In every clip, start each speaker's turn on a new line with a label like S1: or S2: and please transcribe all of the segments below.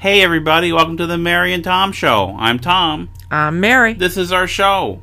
S1: Hey, everybody, welcome to the Mary and Tom Show. I'm Tom.
S2: I'm Mary.
S1: This is our show.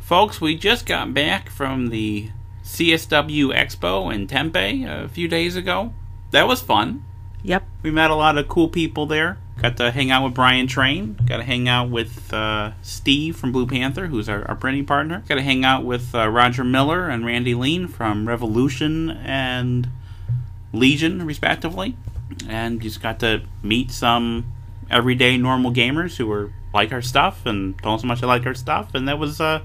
S1: Folks, we just got back from the CSW Expo in Tempe a few days ago. That was fun.
S2: Yep.
S1: We met a lot of cool people there. Got to hang out with Brian Train. Got to hang out with uh, Steve from Blue Panther, who's our, our printing partner. Got to hang out with uh, Roger Miller and Randy Lein from Revolution and Legion, respectively. And just got to meet some everyday normal gamers who were like our stuff and told us how much they like our stuff. And that was uh,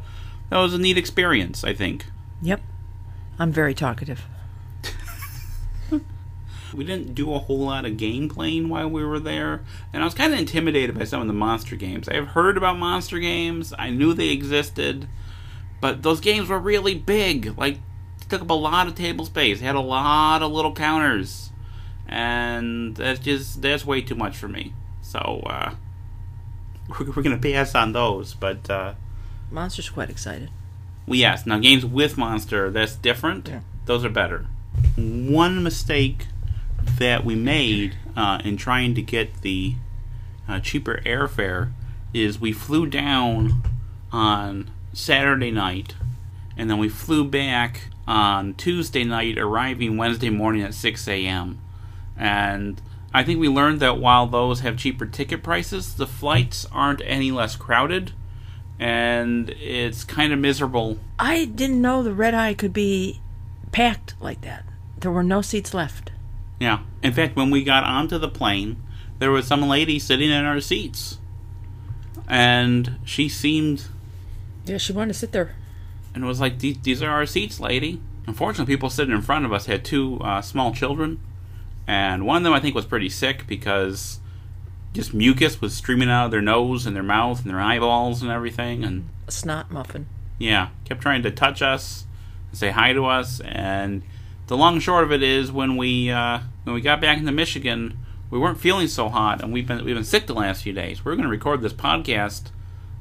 S1: that was a neat experience, I think.
S2: Yep. I'm very talkative.
S1: We didn't do a whole lot of game playing while we were there, and I was kind of intimidated by some of the monster games. I've heard about monster games, I knew they existed, but those games were really big. Like, took up a lot of table space, had a lot of little counters, and that's just that's way too much for me. So uh, we're, we're gonna pass on those, but. Uh,
S2: Monster's quite excited.
S1: well, yes. Now games with monster, that's different.
S2: Yeah.
S1: Those are better. One mistake that we made uh, in trying to get the uh, cheaper airfare is we flew down on Saturday night, and then we flew back on Tuesday night, arriving Wednesday morning at 6 a.m. And I think we learned that while those have cheaper ticket prices, the flights aren't any less crowded, and it's kind of miserable
S2: I didn't know the red eye could be packed like that. There were no seats left.
S1: Yeah. In fact, when we got onto the plane, there was some lady sitting in our seats. And she seemed,
S2: Yeah, she wanted to sit there.
S1: and it was like, these, these are our seats, lady. Unfortunately, people sitting in front of us had two uh, small children. And one of them, I think, was pretty sick because just mucus was streaming out of their nose and their mouth and their eyeballs and everything. And
S2: A snot muffin.
S1: yeah, kept trying to touch us, and say hi to us, and the long short of it is when we uh, when we got back into Michigan, we weren't feeling so hot, and we've been we've been sick the last few days. We were going to record this podcast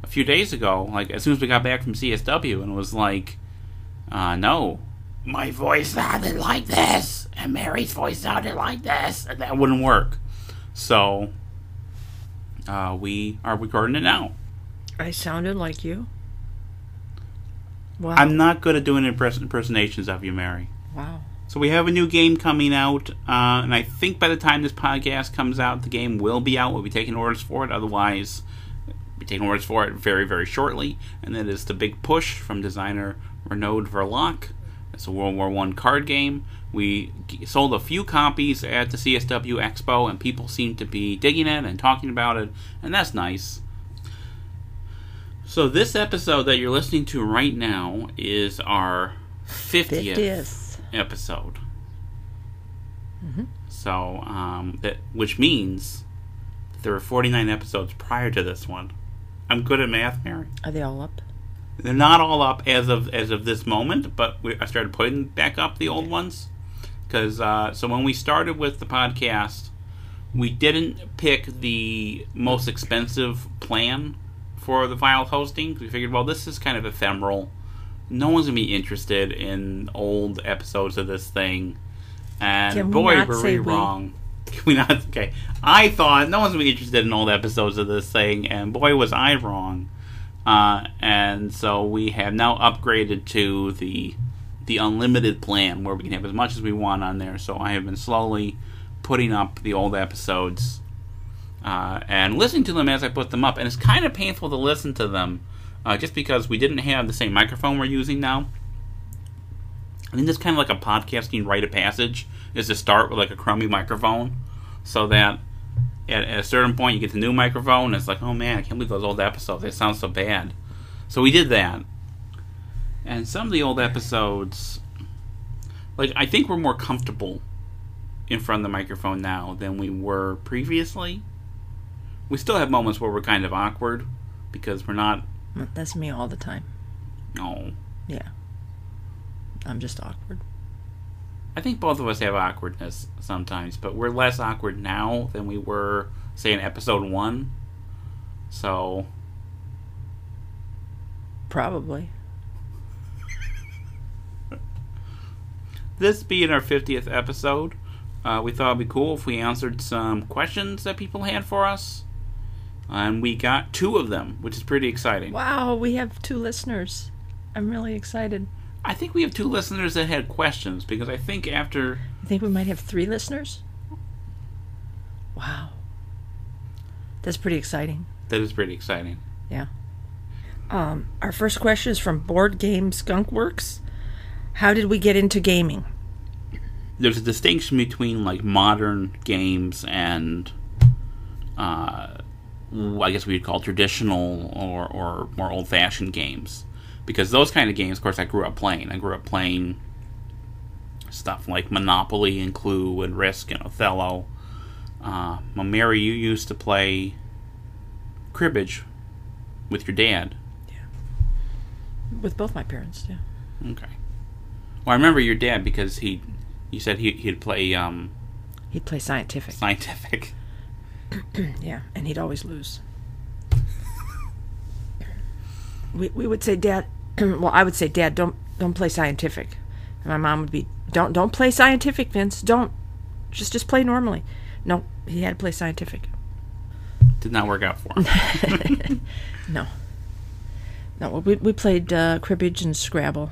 S1: a few days ago, like as soon as we got back from CSW, and it was like, uh, no, my voice sounded like this, and Mary's voice sounded like this, and that wouldn't work. So uh, we are recording it now.
S2: I sounded like you. Wow.
S1: I'm not good at doing impress- impersonations of you, Mary.
S2: wow.
S1: So we have a new game coming out, uh, and I think by the time this podcast comes out, the game will be out. We'll be taking orders for it. Otherwise, we'll be taking orders for it very, very shortly. And that is the Big Push from designer Renaud Verlaque. It's a World War One card game. We sold a few copies at the CSW Expo, and people seem to be digging it and talking about it, and that's nice. So this episode that you're listening to right now is our 50th,
S2: 50th.
S1: episode. So um, that which means there were 49 episodes prior to this one. I'm good at math, Mary.
S2: Are they all up?
S1: They're not all up as of as of this moment, but we, I started putting back up the old ones because uh, so when we started with the podcast, we didn't pick the most expensive plan for the file hosting. We figured, well, this is kind of ephemeral. No one's gonna be interested in old episodes of this thing, and
S2: Can
S1: boy,
S2: not
S1: were we
S2: we?
S1: wrong. Can we not? Okay, I thought no one's gonna be interested in old episodes of this thing, and boy, was I wrong. Uh, and so we have now upgraded to the the unlimited plan where we can have as much as we want on there. So I have been slowly putting up the old episodes uh, and listening to them as I put them up, and it's kind of painful to listen to them uh, just because we didn't have the same microphone we're using now. I think this kind of like a podcasting rite of passage is to start with like a crummy microphone, so that at, at a certain point you get the new microphone and it's like, oh man, I can't believe those old episodes. They sound so bad. So we did that, and some of the old episodes, like I think we're more comfortable in front of the microphone now than we were previously. We still have moments where we're kind of awkward because we're not.
S2: That's me all the time.
S1: Oh,
S2: Yeah. I'm just awkward.
S1: I think both of us have awkwardness sometimes, but we're less awkward now than we were, say, in episode one. So
S2: Probably.
S1: this being our 50th episode, uh, we thought it'd be cool if we answered some questions that people had for us. And we got two of them, which is pretty exciting.
S2: Wow, we have two listeners. I'm really excited.
S1: I think we have two listeners that had questions because I think after
S2: I think we might have three listeners. Wow. That's pretty exciting.
S1: that is pretty exciting.
S2: Yeah. Um, our first question is from Board Game Skunk Works. How did we get into gaming?
S1: There's a distinction between like modern games and uh, I guess we'd call traditional or, or more old fashioned games. Because those kind of games, of course, I grew up playing. I grew up playing stuff like Monopoly and Clue and Risk and Othello. Uh, Mary, you used to play cribbage with your dad.
S2: Yeah, with both my parents, yeah.
S1: Okay. Well, I remember your dad because he, you said he he'd play um,
S2: He'd play scientific.
S1: scientific.
S2: Yeah, and he'd always lose. we, we would say, Dad. well, I would say, Dad, don't don't play scientific. And my mom would be, Don't don't play scientific, Vince. Don't. Just just play normally. No, he had to play scientific.
S1: Did not work out for him.
S2: No. No, we we played uh, cribbage and Scrabble,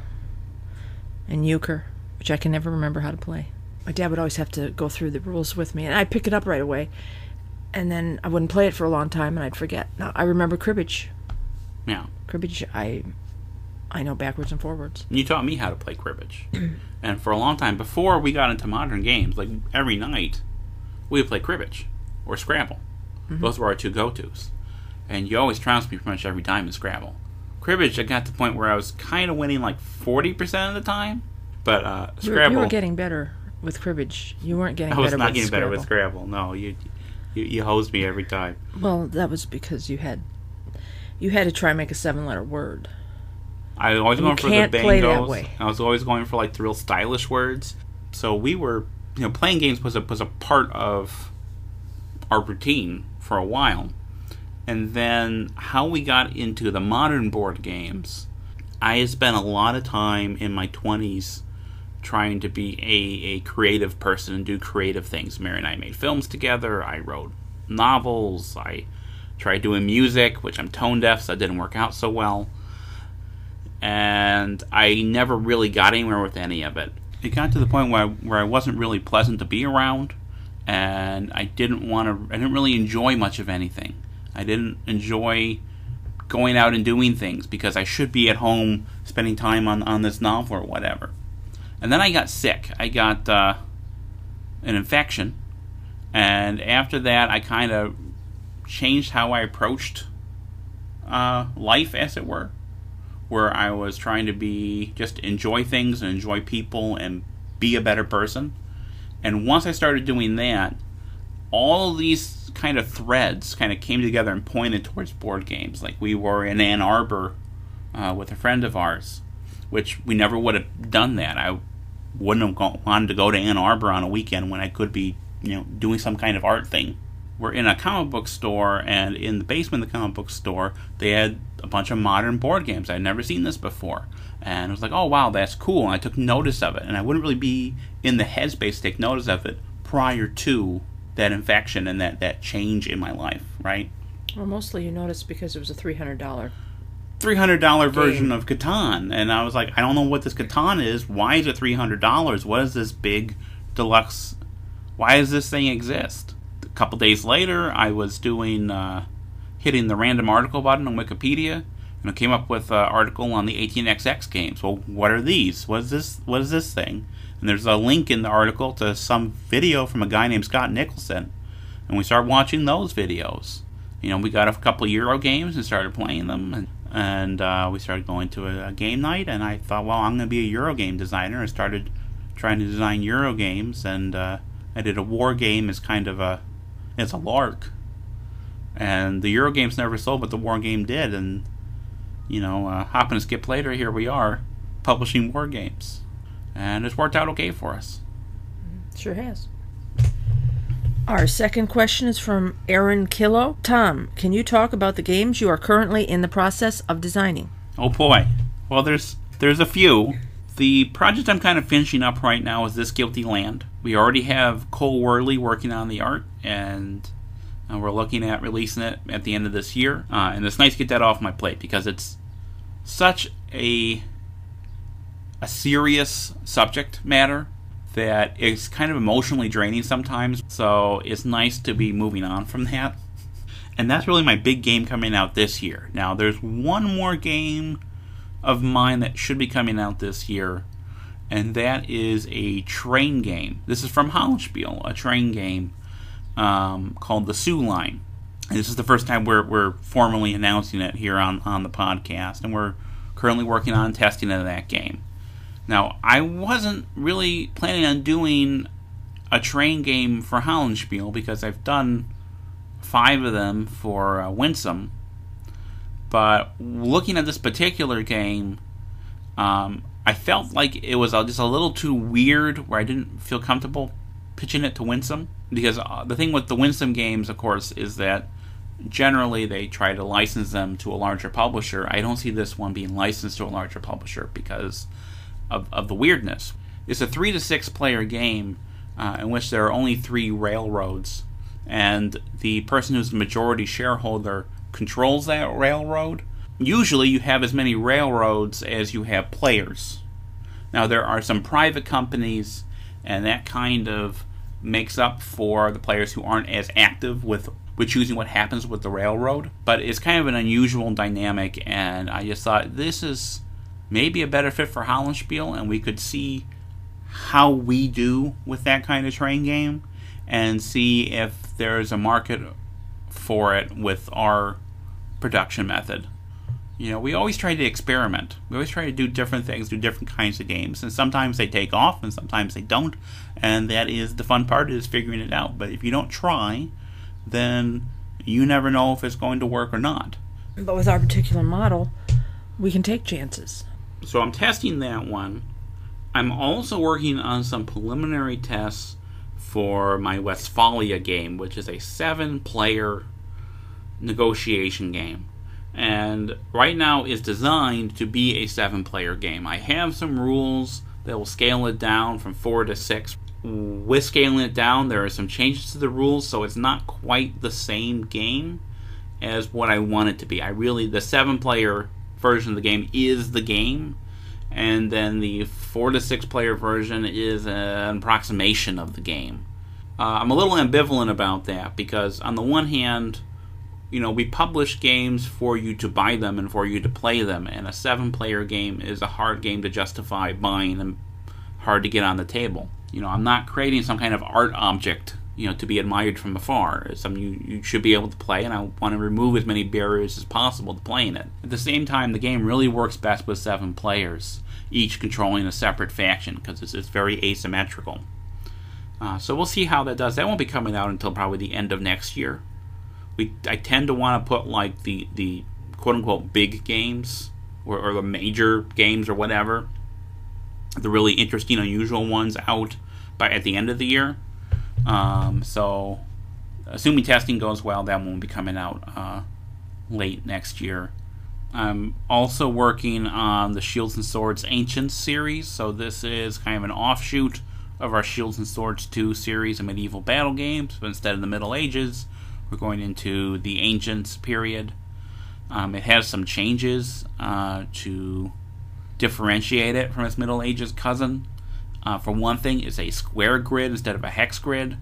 S2: and euchre, which I can never remember how to play. My dad would always have to go through the rules with me, and I'd pick it up right away, and then I wouldn't play it for a long time, and I'd forget. Now I remember cribbage.
S1: yeah.
S2: Cribbage, I, I know backwards and forwards.
S1: You taught me how to play cribbage. and for a long time, before we got into modern games, like every night, we would play cribbage or Scrabble. Those were our two go tos. And you always trounced me pretty much every time in Scrabble. Cribbage, I got to the point where I was kind of winning like 40% of the time. But uh, Scrabble,
S2: you were getting better with cribbage. You weren't getting
S1: I was
S2: better
S1: not
S2: with
S1: getting better with
S2: Scrabble.
S1: Scrabble. No, you, you, you hosed me every time.
S2: Well, that was because you had, you had to try and make a seven-letter word.
S1: I was always
S2: You
S1: going for the
S2: can't play that bingos.
S1: I was always going for like the real stylish words. So we were, you know, playing games was a was a part of our routine for a while. And then how we got into the modern board games, I spent a lot of time in my twenties trying to be a, a creative person and do creative things. Mary and I made films together. I wrote novels. I tried doing music, which I'm tone deaf, so that didn't work out so well and I never really got anywhere with any of it. It got to the point where I, where I wasn't really pleasant to be around, and I didn't want to. I didn't really enjoy much of anything. I didn't enjoy going out and doing things because I should be at home spending time on on this novel or whatever. And then I got sick. I got uh, an infection, and after that, I kind of changed how I approached uh, life, as it were where I was trying to be just enjoy things and enjoy people and be a better person. And once I started doing that, all these kind of threads kind of came together and pointed towards board games. Like we were in Ann Arbor uh, with a friend of ours, which we never would have done that. I wouldn't have go- wanted to go to Ann Arbor on a weekend when I could be, you know, doing some kind of art thing. We're in a comic book store, and in the basement of the comic book store, they had a bunch of modern board games. I'd never seen this before. And I was like, oh, wow, that's cool. And I took notice of it. And I wouldn't really be in the headspace to take notice of it prior to that infection and that, that change in my life, right?
S2: Well, mostly you noticed because it was a three hundred dollar.
S1: $300 version of Catan. And I was like, I don't know what this Catan is. Why is it $300? What is this big deluxe? Why does this thing exist? Couple days later, I was doing, uh, hitting the random article button on Wikipedia, and I came up with an article on the 18XX games. Well, what are these? What is this? What is this thing? And there's a link in the article to some video from a guy named Scott Nicholson, and we started watching those videos. You know, we got a couple Euro games and started playing them, and, and uh, we started going to a, a game night. And I thought, well, I'm going to be a Euro game designer. I started trying to design Euro games, and uh, I did a war game as kind of a it's a lark. And the Euro games never sold, but the war game did. And you know, uh, hop and skip later, here we are, publishing war games, and it's worked out okay for us.
S2: Sure has. Our second question is from Aaron Killo. Tom, can you talk about the games you are currently in the process of designing?
S1: Oh boy. Well, there's there's a few. The project I'm kind of finishing up right now is This Guilty Land, we already have Cole Wehrle working on the art, and uh, we're looking at releasing it at the end of this year. Uh, and it's nice to get that off my plate because it's such a a serious subject matter that it's kind of emotionally draining sometimes. So it's nice to be moving on from that. And that's really my big game coming out this year. Now, there's one more game of mine that should be coming out this year, and that is a train game. This is from Hollandspiele, a train game um, called the Soo Line. And this is the first time we're, we're formally announcing it here on, on the podcast, and we're currently working on testing of that game. Now, I wasn't really planning on doing a train game for Hollandspiele because I've done five of them for uh, Winsome. But looking at this particular game, um, I felt like it was just a little too weird where I didn't feel comfortable pitching it to Winsome. Because uh, the thing with the Winsome games, of course, is that generally they try to license them to a larger publisher. I don't see this one being licensed to a larger publisher because of, of the weirdness. It's a three to six player game uh, in which there are only three railroads and the person who's the majority shareholder controls that railroad. Usually, you have as many railroads as you have players. Now, there are some private companies, and that kind of makes up for the players who aren't as active with with choosing what happens with the railroad. But it's kind of an unusual dynamic, and I just thought this is maybe a better fit for Hollandspiele, and we could see how we do with that kind of train game and see if there's a market for it with our production method. You know, we always try to experiment. We always try to do different things, do different kinds of games, and sometimes they take off and sometimes they don't. And that is the fun part is figuring it out. But if you don't try, then you never know if it's going to work or not.
S2: But with our particular model, we can take chances.
S1: So I'm testing that one. I'm also working on some preliminary tests for my Westphalia game, which is a seven player negotiation game. And right now is designed to be a seven player game. I have some rules that will scale it down from four to six. With scaling it down, there are some changes to the rules, so it's not quite the same game as what I want it to be. I really, the seven player version of the game is the game, and then the four to six player version is an approximation of the game. Uh, I'm a little ambivalent about that because, on the one hand, you know, we publish games for you to buy them and for you to play them, and a seven player game is a hard game to justify buying and hard to get on the table. You know, I'm not creating some kind of art object, you know, to be admired from afar. It's something you, you should be able to play, and I want to remove as many barriers as possible to playing it. At the same time, the game really works best with seven players each controlling a separate faction because it's, it's, very asymmetrical. Uh, so we'll see how that does. That won't be coming out until probably the end of next year. We I tend to want to put like the the quote unquote big games or, or the major games or whatever, the really interesting, unusual ones out by at the end of the year. Um, so assuming testing goes well, that one won't be coming out uh, late next year. I'm also working on the Shields and Swords Ancient series, so this is kind of an offshoot of our Shields and Swords 2 series of medieval battle games, but instead of the Middle Ages, we're going into the Ancients period. Um, it has some changes uh, to differentiate it from its Middle Ages cousin. Uh, for one thing, it's a square grid instead of a hex grid,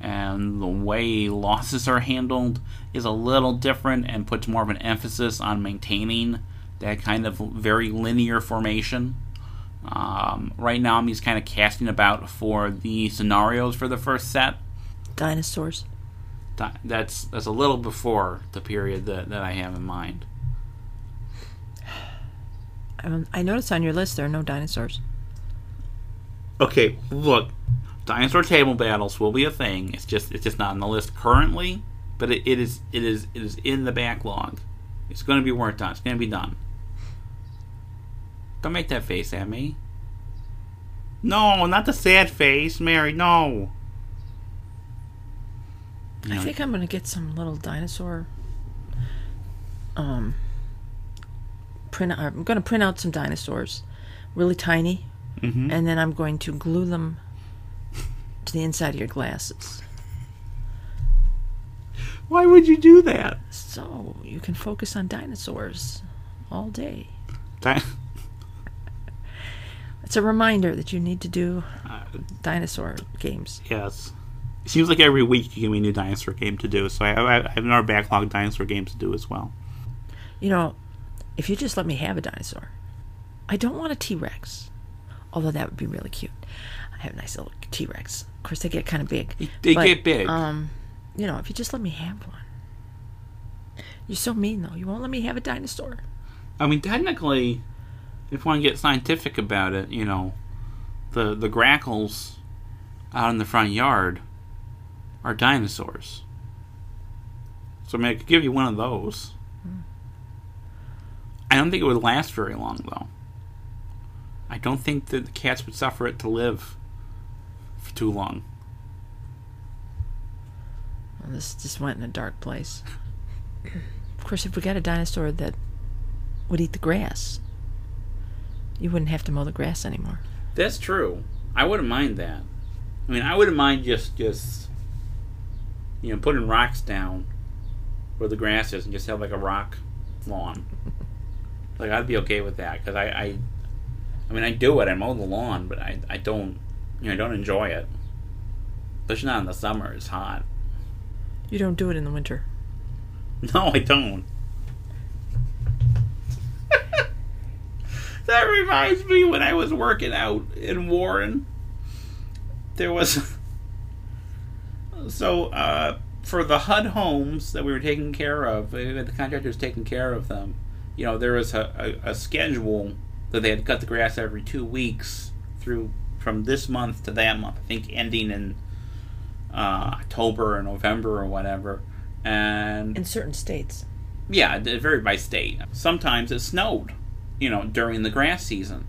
S1: and the way losses are handled is a little different and puts more of an emphasis on maintaining that kind of very linear formation. Um, right now, I'm just kind of casting about for the scenarios for the first set.
S2: Dinosaurs.
S1: That's that's a little before the period that, that I have in mind.
S2: Um, I noticed on your list there are no dinosaurs.
S1: Okay, look, dinosaur table battles will be a thing. It's just it's just not on the list currently but it, it is it is it is in the backlog. It's going to be worked on. It's going to be done. Don't make that face at me. No, not the sad face, Mary. No.
S2: I think I'm going to get some little dinosaur. Um. Print. I'm going to print out some dinosaurs, really tiny,
S1: mm-hmm.
S2: and then I'm going to glue them to the inside of your glasses.
S1: Why would you do that?
S2: So you can focus on dinosaurs all day.
S1: Di-
S2: It's a reminder that you need to do
S1: uh,
S2: dinosaur games.
S1: yes. It seems like every week you give me a new dinosaur game to do, so I, I, I have another backlog of dinosaur games to do as well.
S2: You know, if you just let me have a dinosaur, I don't want a T Rex. Although that would be really cute. I have a nice little T Rex. Of course, they get kind of big.
S1: They
S2: But,
S1: get big.
S2: Um, you know, if you just let me have one. You're so mean, though. You won't let me have a dinosaur.
S1: I mean, technically, if you want to get scientific about it, you know, the the grackles out in the front yard are dinosaurs. So I mean, I could give you one of those. I don't think it would last very long, though. I don't think that the cats would suffer it to live for too long.
S2: Well, this just went in a dark place. Of course, if we got a dinosaur that would eat the grass, you wouldn't have to mow the grass anymore.
S1: That's true. I wouldn't mind that. I mean, I wouldn't mind just just you know putting rocks down where the grass is and just have like a rock lawn. like I'd be okay with that because I, I, I mean I do it. I mow the lawn, but I I don't you know I don't enjoy it. Especially not in the summer. It's hot.
S2: You don't do it in the winter.
S1: No, I don't. that reminds me when I was working out in Warren. There was so uh, for the HUD homes that we were taking care of, the contractors taking care of them. You know, there was a, a, a schedule that they had to cut the grass every two weeks through from this month to that month. I think ending in uh, October or November or whatever. And
S2: In certain states.
S1: yeah, it varied by state. Sometimes it snowed, you know, during the grass season.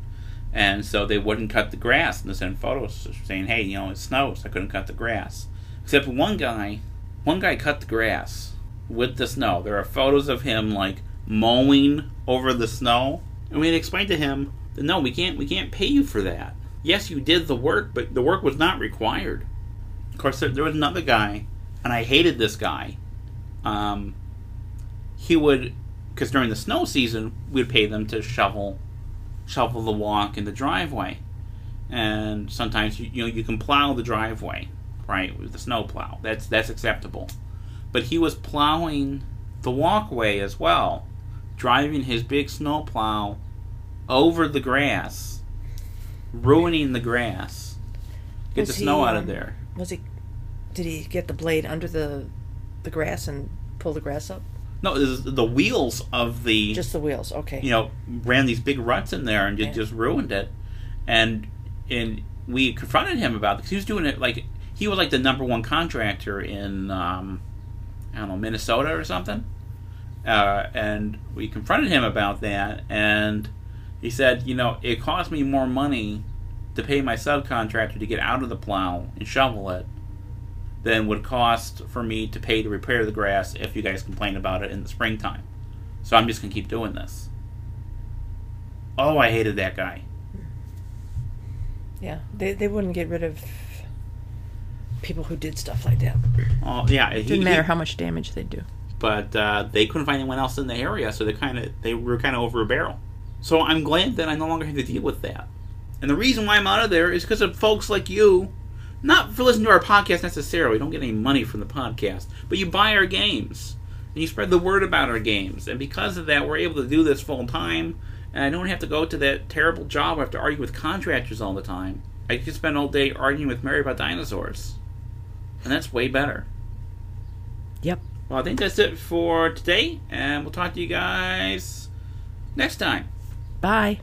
S1: And so they wouldn't cut the grass and they send photos saying, hey, you know, it snows. I couldn't cut the grass. Except one guy, one guy cut the grass with the snow. There are photos of him, like, mowing over the snow. And we had explained to him that no, we can't, we can't pay you for that. Yes, you did the work, but the work was not required. Of course, there, there was another guy, and I hated this guy. Um, he would because during the snow season we'd pay them to shovel shovel the walk in the driveway and sometimes you, you know you can plow the driveway right with the snow plow that's that's acceptable but he was plowing the walkway as well driving his big snow plow over the grass ruining the grass get
S2: Was
S1: the
S2: he,
S1: snow out of
S2: um,
S1: there
S2: Was he? Did he get the blade under the the grass and pull the grass up?
S1: no the wheels of the
S2: Just the wheels. Okay.
S1: you know, ran these big ruts in there and just,
S2: Yeah.
S1: just ruined it. And and we confronted him about it because he was doing it like he was like the number one contractor in um, I don't know Minnesota or something. Uh, and we confronted him about that, and he said, you know, it cost me more money to pay my subcontractor to get out of the plow and shovel it than would cost for me to pay to repair the grass if you guys complain about it in the springtime. So I'm just gonna keep doing this. Oh, I hated that guy.
S2: yeah. They they wouldn't get rid of people who did stuff like that.
S1: Oh, yeah. He,
S2: Didn't matter
S1: he-
S2: how much damage they do.
S1: but uh, they couldn't find anyone else in the area, so they kind of they were kind of over a barrel. So I'm glad that I no longer have to deal with that. And the reason why I'm out of there is because of folks like you, not for listening to our podcast necessarily. We don't get any money from the podcast, but you buy our games and you spread the word about our games, and because of that, we're able to do this full time. And I don't have to go to that terrible job where I have to argue with contractors all the time. I can spend all day arguing with Mary about dinosaurs, and that's way better.
S2: Yep.
S1: Well, I think that's it for today, and we'll talk to you guys next time.
S2: Bye.